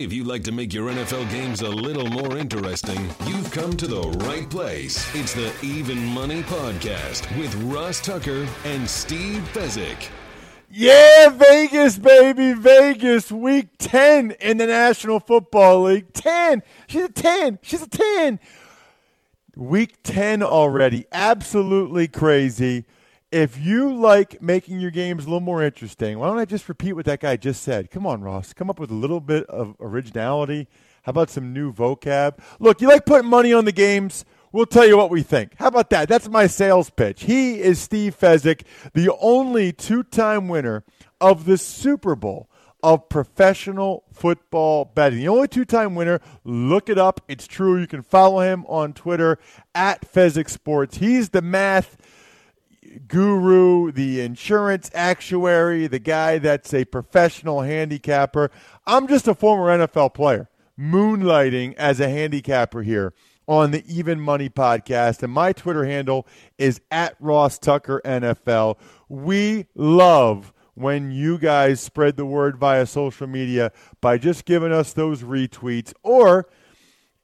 If you'd like to make your NFL games a little more interesting, you've come to the right place. It's the Even Money Podcast with Ross Tucker and Steve Fezzik. Yeah, Vegas, baby, Vegas, week 10 in the National Football League. 10. She's a 10. She's a 10. Week 10 already. Absolutely crazy. If you like making your games a little more interesting, why don't I just repeat what that guy just said? Come on, Ross. Come up with a little bit of originality. How about some new vocab? Look, you like putting money on the games? We'll tell you what we think. How about that? That's my sales pitch. He is Steve Fezzik, the only two time winner of the Super Bowl of professional football betting. The only two time winner. Look it up. It's true. You can follow him on Twitter at Fezzik Sports. He's the math guru, the insurance actuary, the guy that's a professional handicapper. I'm just a former NFL player, moonlighting as a handicapper here on the Even Money podcast. And my Twitter handle is at Ross Tucker NFL. We love when you guys spread the word via social media by just giving us those retweets or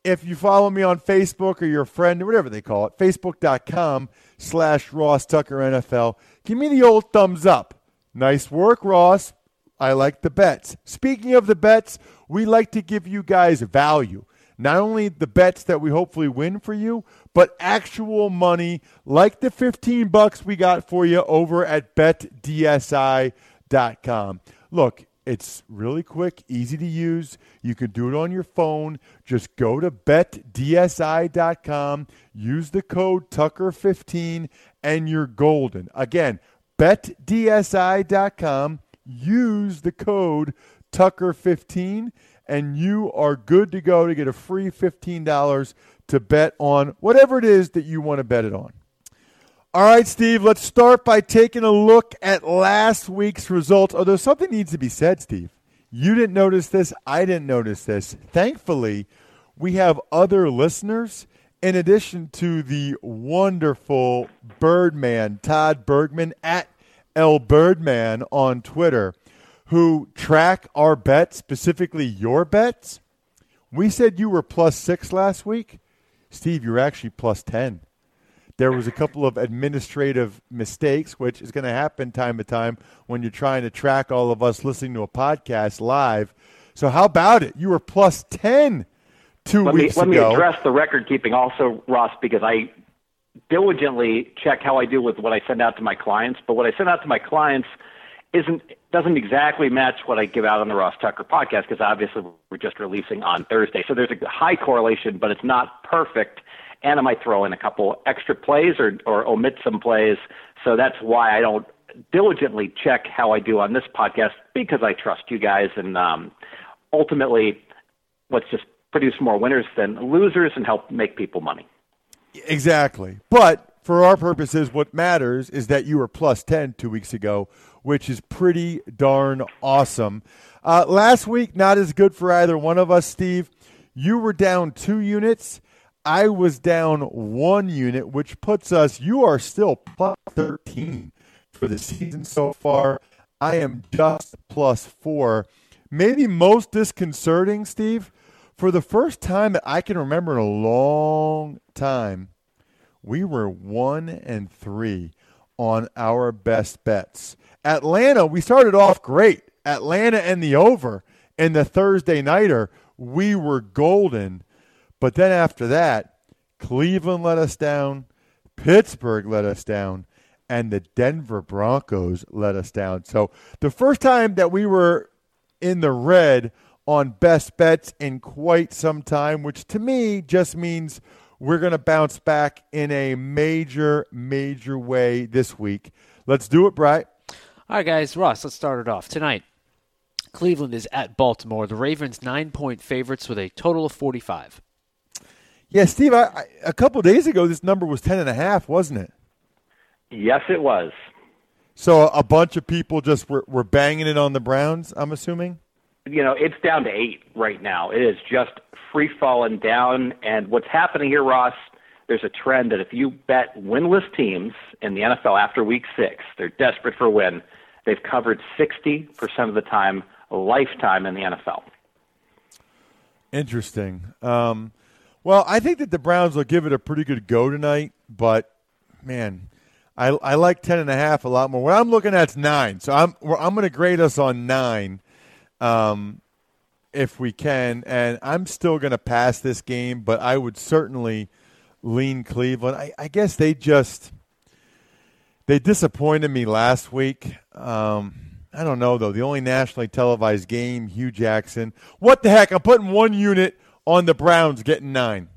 if you follow me on Facebook or your friend or whatever they call it, facebook.com slash Ross Tucker NFL, give me the old thumbs up. Nice work, Ross. I like the bets. Speaking of the bets, we like to give you guys value not only the bets that we hopefully win for you, but actual money like the 15 bucks we got for you over at betdsi.com. Look, it's really quick, easy to use. You can do it on your phone. Just go to betdsi.com, use the code Tucker15 and you're golden. Again, betdsi.com, use the code Tucker15 and you are good to go to get a free $15 to bet on whatever it is that you want to bet it on. All right, Steve, let's start by taking a look at last week's results. Although something needs to be said, Steve. You didn't notice this. I didn't notice this. Thankfully, we have other listeners in addition to the wonderful Birdman, Todd Bergman at L Birdman on Twitter who track our bets, specifically your bets. We said you were plus six last week. Steve, you're actually plus 10. There was a couple of administrative mistakes, which is going to happen time to time when you're trying to track all of us listening to a podcast live. So, how about it? You were plus 10 two let weeks me, ago. Let me address the record keeping also, Ross, because I diligently check how I do with what I send out to my clients. But what I send out to my clients – isn't doesn't exactly match what I give out on the Ross Tucker podcast because obviously we're just releasing on Thursday. So there's a high correlation, but it's not perfect. And I might throw in a couple extra plays or or omit some plays. So that's why I don't diligently check how I do on this podcast because I trust you guys and um, ultimately let's just produce more winners than losers and help make people money. Exactly. But for our purposes, what matters is that you were plus 10 two weeks ago which is pretty darn awesome. Uh, last week, not as good for either one of us, Steve. You were down two units. I was down one unit, which puts us, you are still plus 13 for the season so far. I am just plus four. Maybe most disconcerting, Steve, for the first time that I can remember in a long time, we were one and three on our best bets. Atlanta, we started off great. Atlanta and the over in the Thursday nighter, we were golden. But then after that, Cleveland let us down, Pittsburgh let us down, and the Denver Broncos let us down. So the first time that we were in the red on best bets in quite some time, which to me just means we're going to bounce back in a major, major way this week. Let's do it, Bright. All right, guys. Ross, let's start it off. Tonight, Cleveland is at Baltimore. The Ravens nine point favorites with a total of 45. Yeah, Steve, I, I, a couple days ago, this number was 10 and a half, wasn't it? Yes, it was. So a bunch of people just were, were banging it on the Browns, I'm assuming? You know, it's down to eight right now. It is just free falling down. And what's happening here, Ross, there's a trend that if you bet winless teams in the NFL after week six, they're desperate for a win. They've covered 60% of the time, lifetime in the NFL. Interesting. Um, well, I think that the Browns will give it a pretty good go tonight, but man, I, I like ten and a half a lot more. What I'm looking at is nine, so I'm I'm going to grade us on nine, um, if we can, and I'm still going to pass this game, but I would certainly lean Cleveland. I, I guess they just they disappointed me last week. Um, I don't know though. The only nationally televised game, Hue Jackson. What the heck? I'm putting one unit on the Browns getting nine.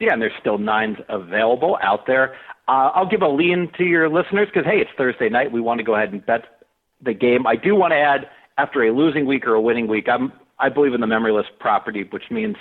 Yeah, and there's still nines available out there. Uh, I'll give a lean to your listeners because, hey, it's Thursday night. We want to go ahead and bet the game. I do want to add, after a losing week or a winning week, I'm, I believe in the memoryless property, which means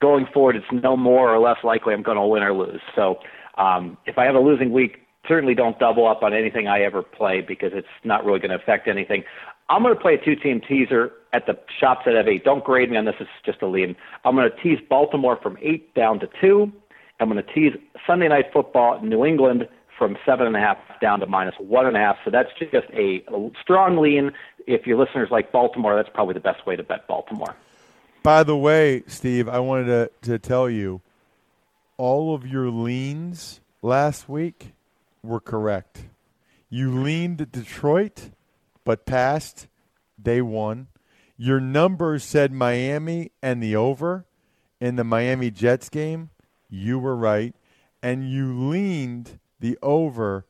going forward, it's no more or less likely I'm going to win or lose. So um, if I have a losing week, certainly don't double up on anything I ever play because it's not really going to affect anything. I'm going to play a two-team teaser at the shops have eight. Don't grade me on this. It's just a lean. I'm going to tease Baltimore from eight down to two. I'm going to tease Sunday Night Football New England from seven and a half down to minus one and a half. So that's just a, a strong lean. If your listeners like Baltimore, that's probably the best way to bet Baltimore. By the way, Steve, I wanted to, to tell you all of your leans last week were correct. You leaned Detroit, but passed. They won. Your numbers said Miami and the over in the Miami Jets game. You were right. And you leaned the over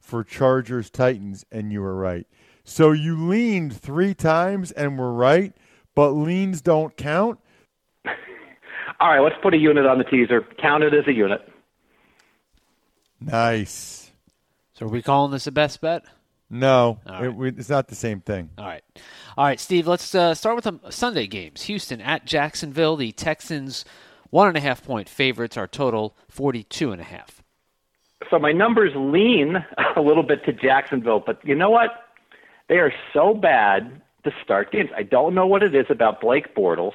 for Chargers Titans, and you were right. So you leaned three times and were right, but leans don't count. All right, let's put a unit on the teaser. Count it as a unit. Nice. So are we calling this a best bet? No, All it, we, it's not the same thing. All right. All right, Steve, let's uh, start with the Sunday games. Houston at Jacksonville. The Texans, one and a half point favorites. Our total, 42 and a half. So my numbers lean a little bit to Jacksonville, but you know what? They are so bad to start games. I don't know what it is about Blake Bortles.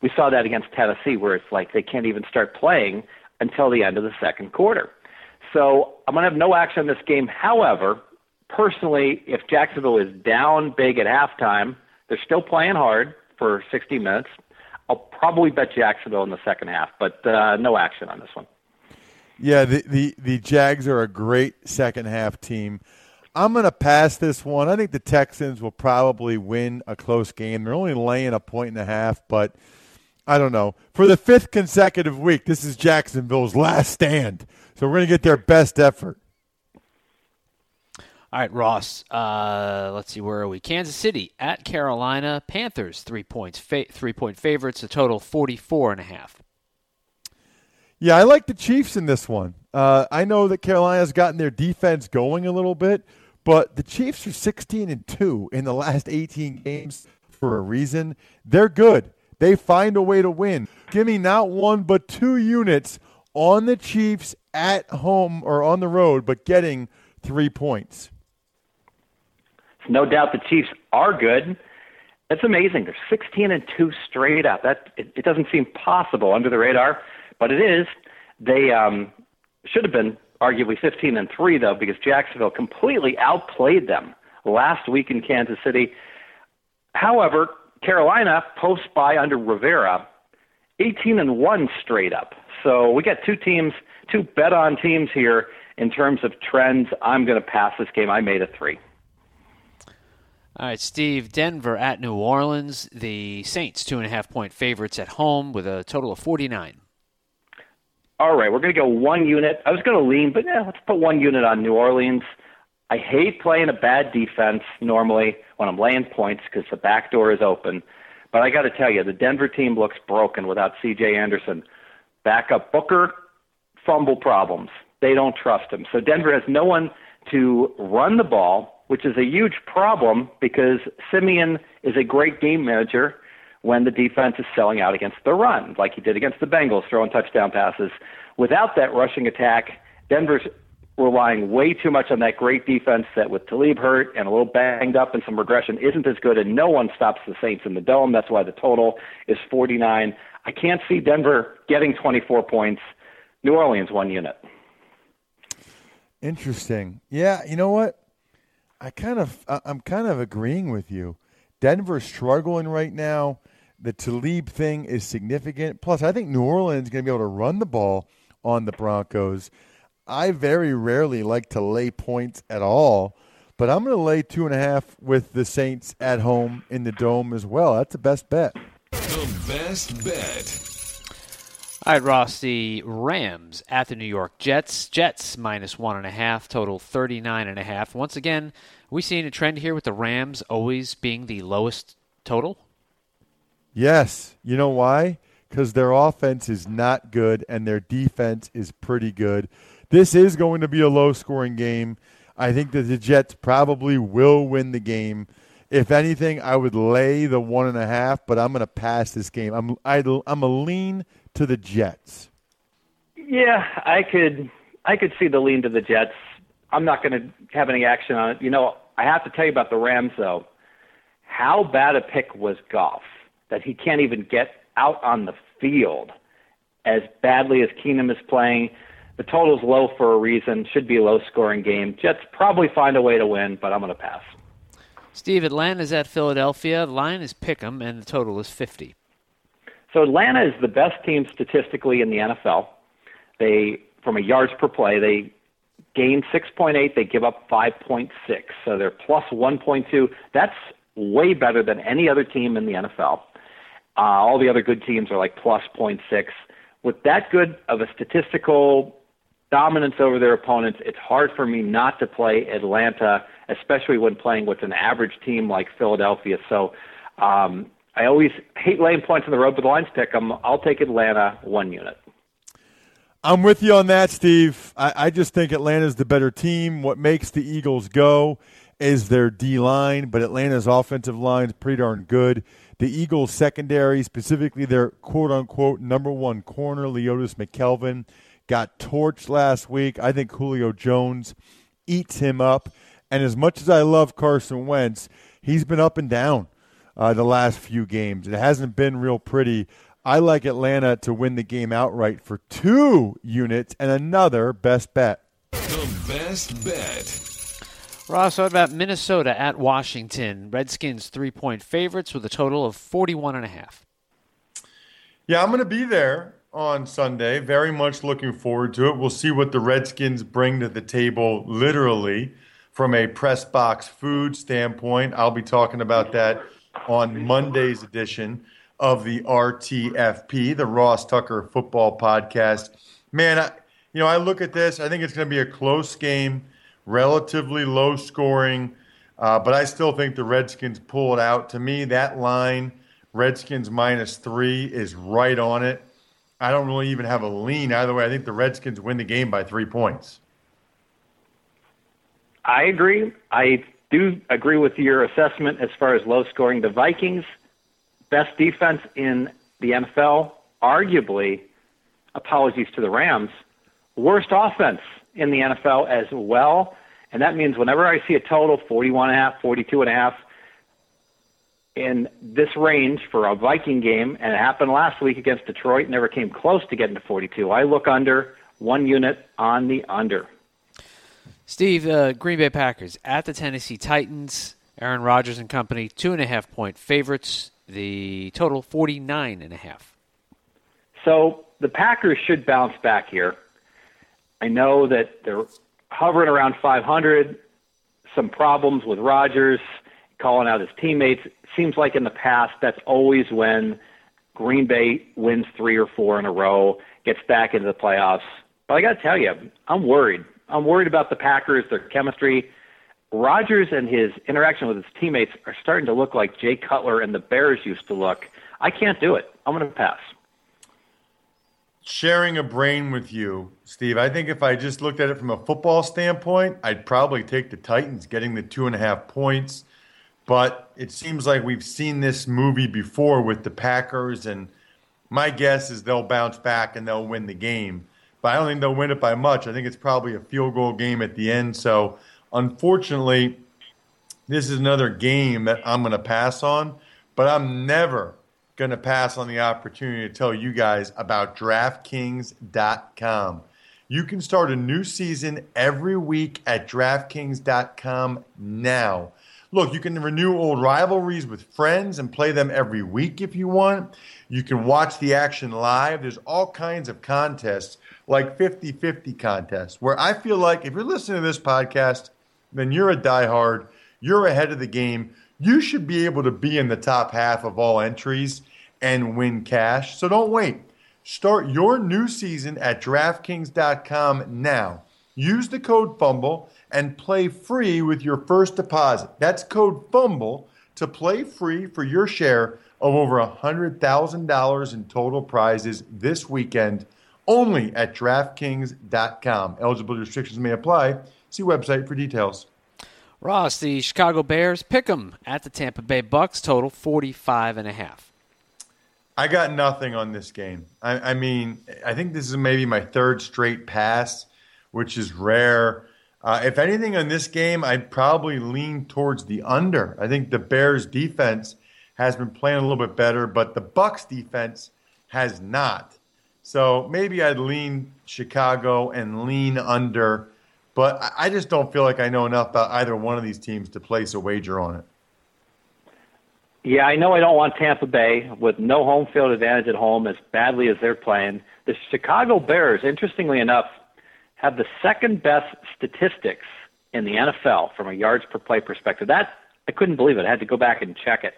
We saw that against Tennessee, where it's like they can't even start playing until the end of the second quarter. So I'm going to have no action on this game. However, personally, if Jacksonville is down big at halftime, they're still playing hard for 60 minutes. I'll probably bet Jacksonville in the second half, but uh, no action on this one. Yeah, the, the, the Jags are a great second half team. I'm going to pass this one. I think the Texans will probably win a close game. They're only laying a point and a half, but I don't know. For the fifth consecutive week, this is Jacksonville's last stand. So we're going to get their best effort. All right, Ross. Uh, let's see, where are we? Kansas City at Carolina. Panthers three points, fa- three point favorites. A total forty four and a half. Yeah, I like the Chiefs in this one. Uh, I know that Carolina's gotten their defense going a little bit, but the Chiefs are 16 and 2 in the last 18 games for a reason. They're good. They find a way to win. Give me not one, but two units on the Chiefs at home or on the road, but getting three points. No doubt the Chiefs are good. That's amazing. They're 16 and 2 straight up. That it, it doesn't seem possible under the radar, but it is. They um, should have been arguably 15 and 3 though because Jacksonville completely outplayed them last week in Kansas City. However, Carolina post bye under Rivera 18 and 1 straight up. So we got two teams, two bet on teams here in terms of trends. I'm going to pass this game. I made a three. All right, Steve. Denver at New Orleans. The Saints, two and a half point favorites at home with a total of 49. All right, we're going to go one unit. I was going to lean, but yeah, let's put one unit on New Orleans. I hate playing a bad defense normally when I'm laying points because the back door is open. But I got to tell you, the Denver team looks broken without C.J. Anderson. Backup Booker, fumble problems. They don't trust him. So Denver has no one to run the ball, which is a huge problem because Siemian is a great game manager when the defense is selling out against the run, like he did against the Bengals, throwing touchdown passes. Without that rushing attack, Denver's relying way too much on that great defense that with Talib hurt and a little banged up and some regression isn't as good, and no one stops the Saints in the dome. That's why the total is 49. I can't see Denver getting 24 points. New Orleans, one unit. Interesting. Yeah, you know what? I kind of, I'm kind of agreeing with you. Denver's struggling right now. The Talib thing is significant. Plus, I think New Orleans is going to be able to run the ball on the Broncos. I very rarely like to lay points at all, but I'm going to lay two and a half with the Saints at home in the dome as well. That's the best bet. The best bet. All right, Ross, the Rams at the New York Jets. Jets minus one and a half, total 39 and a half. Once again, we seeing a trend here with the Rams always being the lowest total? Yes. You know why? Because their offense is not good and their defense is pretty good. This is going to be a low scoring game. I think that the Jets probably will win the game. If anything, I would lay the one and a half, but I'm going to pass this game. I'm I, am i am a lean to the Jets. Yeah, I could I could see the lean to the Jets. I'm not going to have any action on it. You know, I have to tell you about the Rams though. How bad a pick was Goff that he can't even get out on the field as badly as Keenum is playing. The total's low for a reason. Should be a low scoring game. Jets probably find a way to win, but I'm going to pass. Steve, Atlanta's at Philadelphia. The line is pick 'em, and the total is 50. So Atlanta is the best team statistically in the NFL. They, from a yards per play, they gain 6.8. They give up 5.6. So they're plus 1.2. That's way better than any other team in the NFL. Uh, all the other good teams are like plus 0.6. With that good of a statistical dominance over their opponents, it's hard for me not to play Atlanta, especially when playing with an average team like Philadelphia. So um, I always hate laying points on the road, but the lines pick them. I'll take Atlanta one unit. I'm with you on that, Steve. I, I just think Atlanta's the better team. What makes the Eagles go is their D line, but Atlanta's offensive line is pretty darn good. The Eagles' secondary, specifically their quote unquote number one corner, Leodis McKelvin, got torched last week. I think Julio Jones eats him up. And as much as I love Carson Wentz, he's been up and down uh, the last few games. It hasn't been real pretty. I like Atlanta to win the game outright for two units and another best bet. The best bet. Ross, what about Minnesota at Washington? Redskins three point favorites with a total of 41 and a half. Yeah, I'm going to be there on Sunday. Very much looking forward to it. We'll see what the Redskins bring to the table literally from a press box food standpoint. I'll be talking about that on Monday's edition of the RTFP, the Ross Tucker Football Podcast. Man, I, you know, I look at this. I think it's going to be a close game, relatively low scoring, uh, but I still think the Redskins pull it out. To me, that line, Redskins minus three, is right on it. I don't really even have a lean either way. I think the Redskins win the game by three points. I agree. I do agree with your assessment as far as low scoring. The Vikings, best defense in the NFL, arguably, apologies to the Rams, worst offense in the NFL as well. And that means whenever I see a total 41 and a half, 42 and a half in this range for a Viking game, and it happened last week against Detroit, never came close to getting to 42. I look under one unit on the under. Steve, uh, Green Bay Packers at the Tennessee Titans. Aaron Rodgers and company, two and a half point favorites. The total, 49 and a half. So the Packers should bounce back here. I know that they're hovering around 500. Some problems with Rodgers calling out his teammates. Seems like in the past that's always when Green Bay wins three or four in a row, gets back into the playoffs. But I got to tell you, I'm worried. I'm worried about the Packers, their chemistry. Rodgers and his interaction with his teammates are starting to look like Jay Cutler and the Bears used to look. I can't do it. I'm going to pass. Sharing a brain with you, Steve, I think if I just looked at it from a football standpoint, I'd probably take the Titans getting the two and a half points. But it seems like we've seen this movie before with the Packers, and my guess is they'll bounce back and they'll win the game. But I don't think they'll win it by much. I think it's probably a field goal game at the end. So Unfortunately, this is another game that I'm going to pass on, but I'm never going to pass on the opportunity to tell you guys about DraftKings.com. You can start a new season every week at DraftKings.com now. Look, you can renew old rivalries with friends and play them every week if you want. You can watch the action live. There's all kinds of contests like 50 50 contests where I feel like if you're listening to this podcast, then you're a diehard. You're ahead of the game. You should be able to be in the top half of all entries and win cash. So don't wait. Start your new season at DraftKings.com now. Use the code FUMBLE and play free with your first deposit. That's code FUMBLE to play free for your share of over $100,000 in total prizes this weekend only at DraftKings.com. Eligibility restrictions may apply. See website for details. Ross, the Chicago Bears pick 'em at the Tampa Bay Bucks total 45 and a half. I got nothing on this game. I, I, mean, I think this is maybe my third straight pass, which is rare. Uh, if anything on this game, I'd probably lean towards the under. I think the Bears defense has been playing a little bit better, but the Bucks defense has not. So maybe I'd lean Chicago and lean under but I just don't feel like I know enough about either one of these teams to place a wager on it. Yeah, I know I don't want Tampa Bay with no home field advantage at home as badly as they're playing. The Chicago Bears, interestingly enough, have the second best statistics in the NFL from a yards per play perspective. That I couldn't believe it. I had to go back and check it.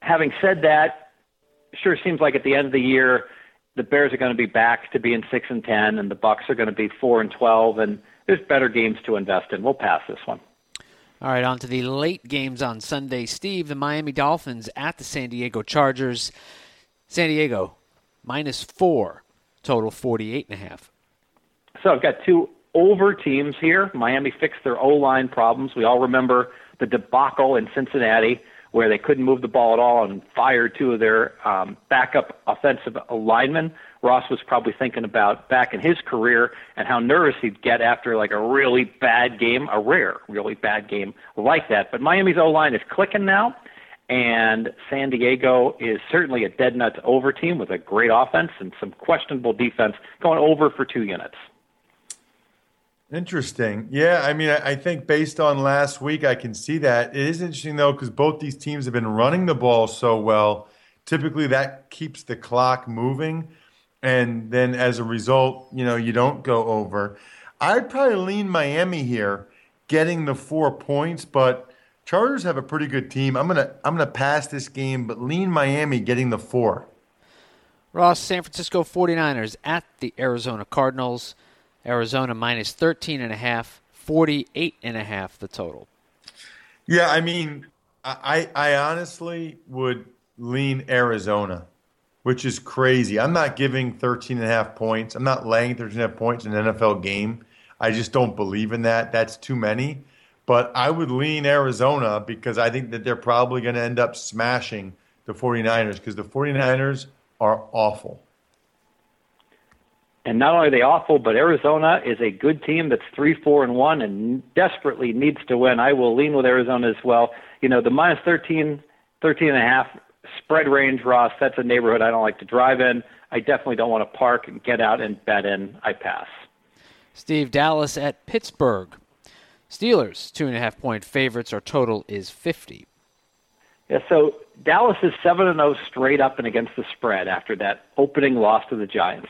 Having said that, sure seems like at the end of the year the Bears are going to be back to being six and ten, and the Bucks are going to be four and twelve, and there's better games to invest in. We'll pass this one. All right, on to the late games on Sunday. Steve, the Miami Dolphins at the San Diego Chargers. San Diego minus four, total 48 and a half. So I've got two over teams here. Miami fixed their O line problems. We all remember the debacle in Cincinnati where they couldn't move the ball at all and fired two of their um, backup offensive linemen. Ross was probably thinking about back in his career and how nervous he'd get after like a really bad game, a rare, really bad game like that. But Miami's O line is clicking now, and San Diego is certainly a dead nuts over team with a great offense and some questionable defense going over for two units. Interesting. Yeah, I mean, I think based on last week, I can see that. It is interesting, though, because both these teams have been running the ball so well. Typically, that keeps the clock moving. And then as a result, you know, you don't go over. I'd probably lean Miami here, getting the four points, but Chargers have a pretty good team. I'm gonna I'm gonna pass this game, but lean Miami getting the four. Ross, San Francisco 49ers at the Arizona Cardinals. Arizona minus 13 and a half, 48 and a half the total. Yeah, I mean, I I honestly would lean Arizona, which is crazy. I'm not giving 13 and a half points. I'm not laying 13 and a half points in an NFL game. I just don't believe in that. That's too many. But I would lean Arizona because I think that they're probably going to end up smashing the 49ers because the 49ers are awful. And not only are they awful, but Arizona is a good team that's three, four, and one, and desperately needs to win. I will lean with Arizona as well. You know, the minus 13, 13 and a half spread range, Ross. That's a neighborhood I don't like to drive in. I definitely don't want to park and get out and bet in. I pass. Steve Dallas at Pittsburgh. Steelers two and a half point favorites. Our total is 50. Yeah, so Dallas is 7 and 0 straight up and against the spread after that opening loss to the Giants.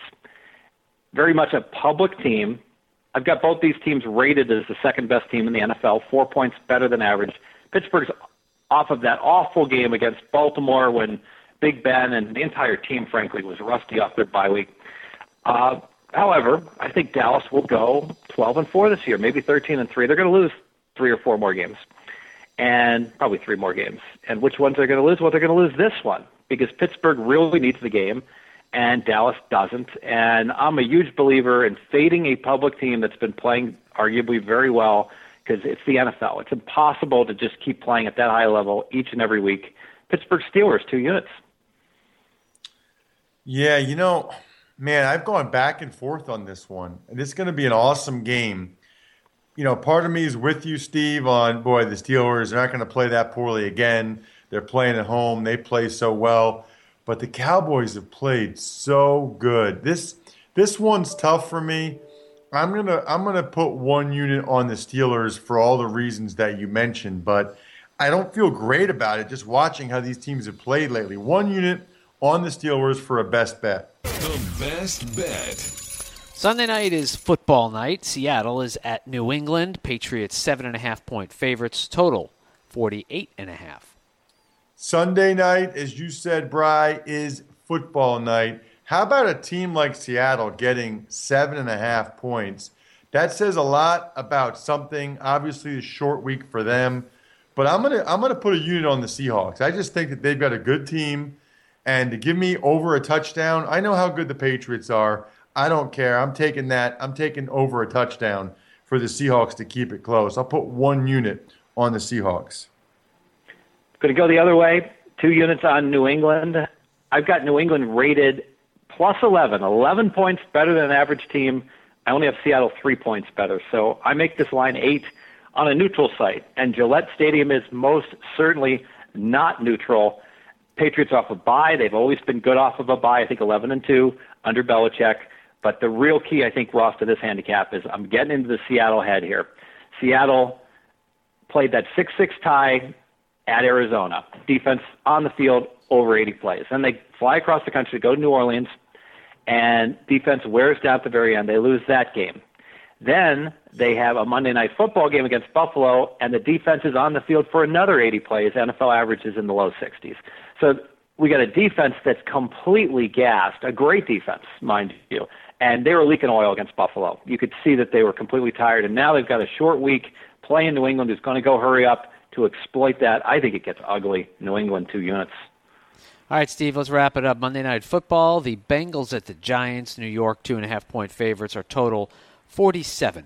Very much a public team. I've got both these teams rated as the second best team in the NFL, four points better than average. Pittsburgh's off of that awful game against Baltimore when Big Ben and the entire team, frankly, was rusty off their bye week. Uh, however, I think Dallas will go 12 and 4 this year, maybe 13 and 3. They're going to lose three or four more games, and probably three more games. And which ones they're going to lose? Well, they're going to lose this one because Pittsburgh really needs the game, and Dallas doesn't. And I'm a huge believer in fading a public team that's been playing arguably very well because it's the NFL. It's impossible to just keep playing at that high level each and every week. Pittsburgh Steelers, two units. Yeah, you know, man, I've gone back and forth on this one. And it's going to be an awesome game. You know, part of me is with you, Steve, on boy, the Steelers are not going to play that poorly again. They're playing at home, they play so well. But the Cowboys have played so good. This this one's tough for me I'm gonna I'm gonna put one unit on the Steelers for all the reasons that you mentioned, but I don't feel great about it just watching how these teams have played lately. One unit on the Steelers for a best bet. The best bet. Sunday night is football night. Seattle is at New England. Patriots seven and a half point favorites. Total forty eight and a half. Sunday night, as you said, Bry, is football night. How about a team like Seattle getting seven and a half points? That says a lot about something. Obviously, a short week for them, but I'm gonna I'm gonna put a unit on the Seahawks. I just think that they've got a good team, and to give me over a touchdown, I know how good the Patriots are. I don't care. I'm taking that. I'm taking over a touchdown for the Seahawks to keep it close. I'll put one unit on the Seahawks. Going to go the other way. Two units on New England. I've got New England rated plus 11, 11 points better than an average team. I only have Seattle three points better. So I make this line eight on a neutral site. And Gillette Stadium is most certainly not neutral. Patriots off a bye. They've always been good off of a bye. I think 11 and 2 under Belichick. But the real key, I think, Ross, to this handicap is I'm getting into the Seattle head here. Seattle played that 6 6 tie at Arizona. Defense on the field, over 80 plays. Then they fly across the country, to go to New Orleans, and defense wears down at the very end. They lose that game. Then they have a Monday night football game against Buffalo, and the defense is on the field for another 80 plays. NFL averages in the low 60s. So we got a defense that's completely gassed, a great defense, mind you. And they were leaking oil against Buffalo. You could see that they were completely tired, and now they've got a short week playing New England who's going to go hurry up to exploit that. I think it gets ugly. New England, two units. All right, Steve, let's wrap it up. Monday Night Football, the Bengals at the Giants. New York, two and a half point favorites, are total 47.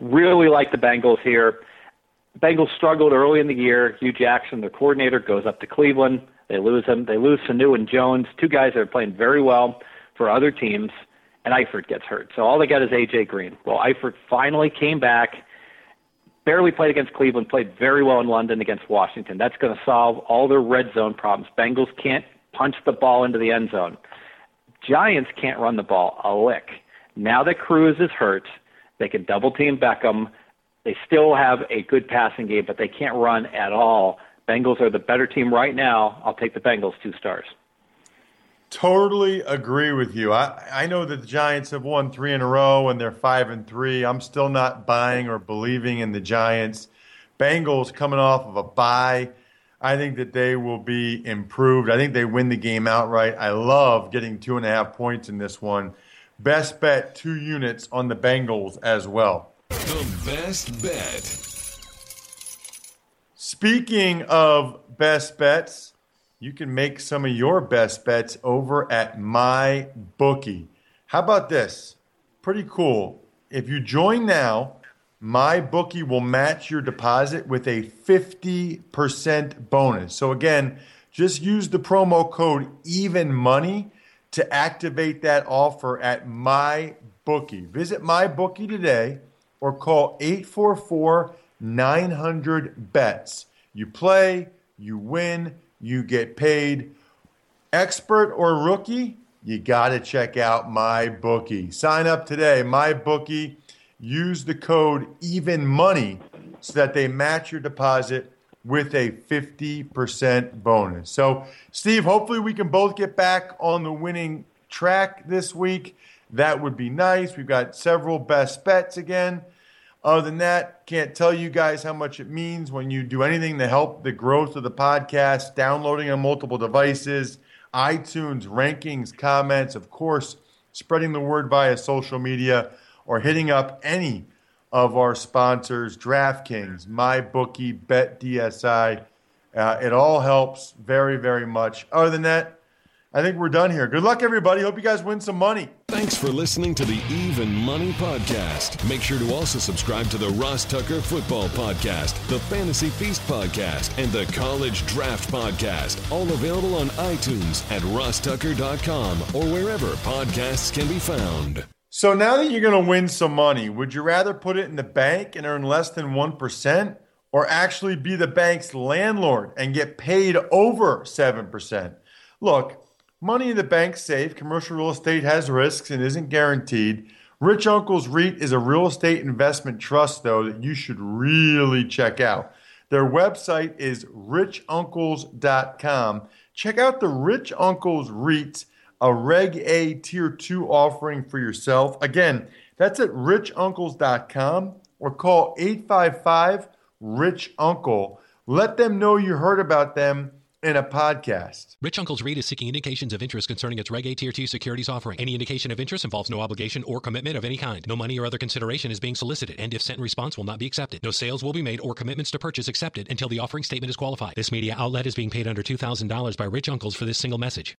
Really like the Bengals here. Bengals struggled early in the year. Hue Jackson, their coordinator, goes up to Cleveland. They lose him. They lose Sanu and Jones, two guys that are playing very well for other teams, and Eifert gets hurt. So all they got is A.J. Green. Well, Eifert finally came back barely played against Cleveland, played very well in London against Washington. That's going to solve all their red zone problems. Bengals can't punch the ball into the end zone. Giants can't run the ball a lick. Now that Cruz is hurt, they can double team Beckham. They still have a good passing game, but they can't run at all. Bengals are the better team right now. I'll take the Bengals two stars. Totally agree with you. I, I know that the Giants have won three in a row and they're five and three. I'm still not buying or believing in the Giants. Bengals coming off of a bye. I think that they will be improved. I think they win the game outright. I love getting two and a half points in this one. Best bet two units on the Bengals as well. The best bet. Speaking of best bets, you can make some of your best bets over at my bookie. How about this? Pretty cool. If you join now, MyBookie will match your deposit with a 50% bonus. So again, just use the promo code even money to activate that offer at my bookie. Visit MyBookie today or call 844 900 bets. You play, you win, you get paid. Expert or rookie, you got to check out MyBookie. Sign up today. MyBookie. Use the code even money so that they match your deposit with a 50% bonus. So, Steve, hopefully we can both get back on the winning track this week. That would be nice. We've got several best bets again. Other than that, can't tell you guys how much it means when you do anything to help the growth of the podcast, downloading on multiple devices, iTunes, rankings, comments, of course, spreading the word via social media, or hitting up any of our sponsors DraftKings, MyBookie, BetDSI. Uh, it all helps very, very much. Other than that, I think we're done here. Good luck, everybody. Hope you guys win some money. Thanks for listening to the Even Money Podcast. Make sure to also subscribe to the Ross Tucker Football Podcast, the Fantasy Feast Podcast, and the College Draft Podcast. All available on iTunes at rosstucker.com or wherever podcasts can be found. So now that you're going to win some money, would you rather put it in the bank and earn less than 1% or actually be the bank's landlord and get paid over 7%? Look, Money in the bank safe. Commercial real estate has risks and isn't guaranteed. Rich Uncle's REIT is a real estate investment trust, though, that you should really check out. Their website is richuncles.com. Check out the Rich Uncles REIT, a Reg A Tier 2 offering for yourself. Again, that's at richuncles.com or call 855 Rich Uncle. Let them know you heard about them in a podcast. Rich Uncle's REIT is seeking indications of interest concerning its Reg A Tier 2 securities offering. Any indication of interest involves no obligation or commitment of any kind. No money or other consideration is being solicited, and if sent in response, will not be accepted. No sales will be made or commitments to purchase accepted until the offering statement is qualified. This media outlet is being paid under $2,000 by Rich Uncles for this single message.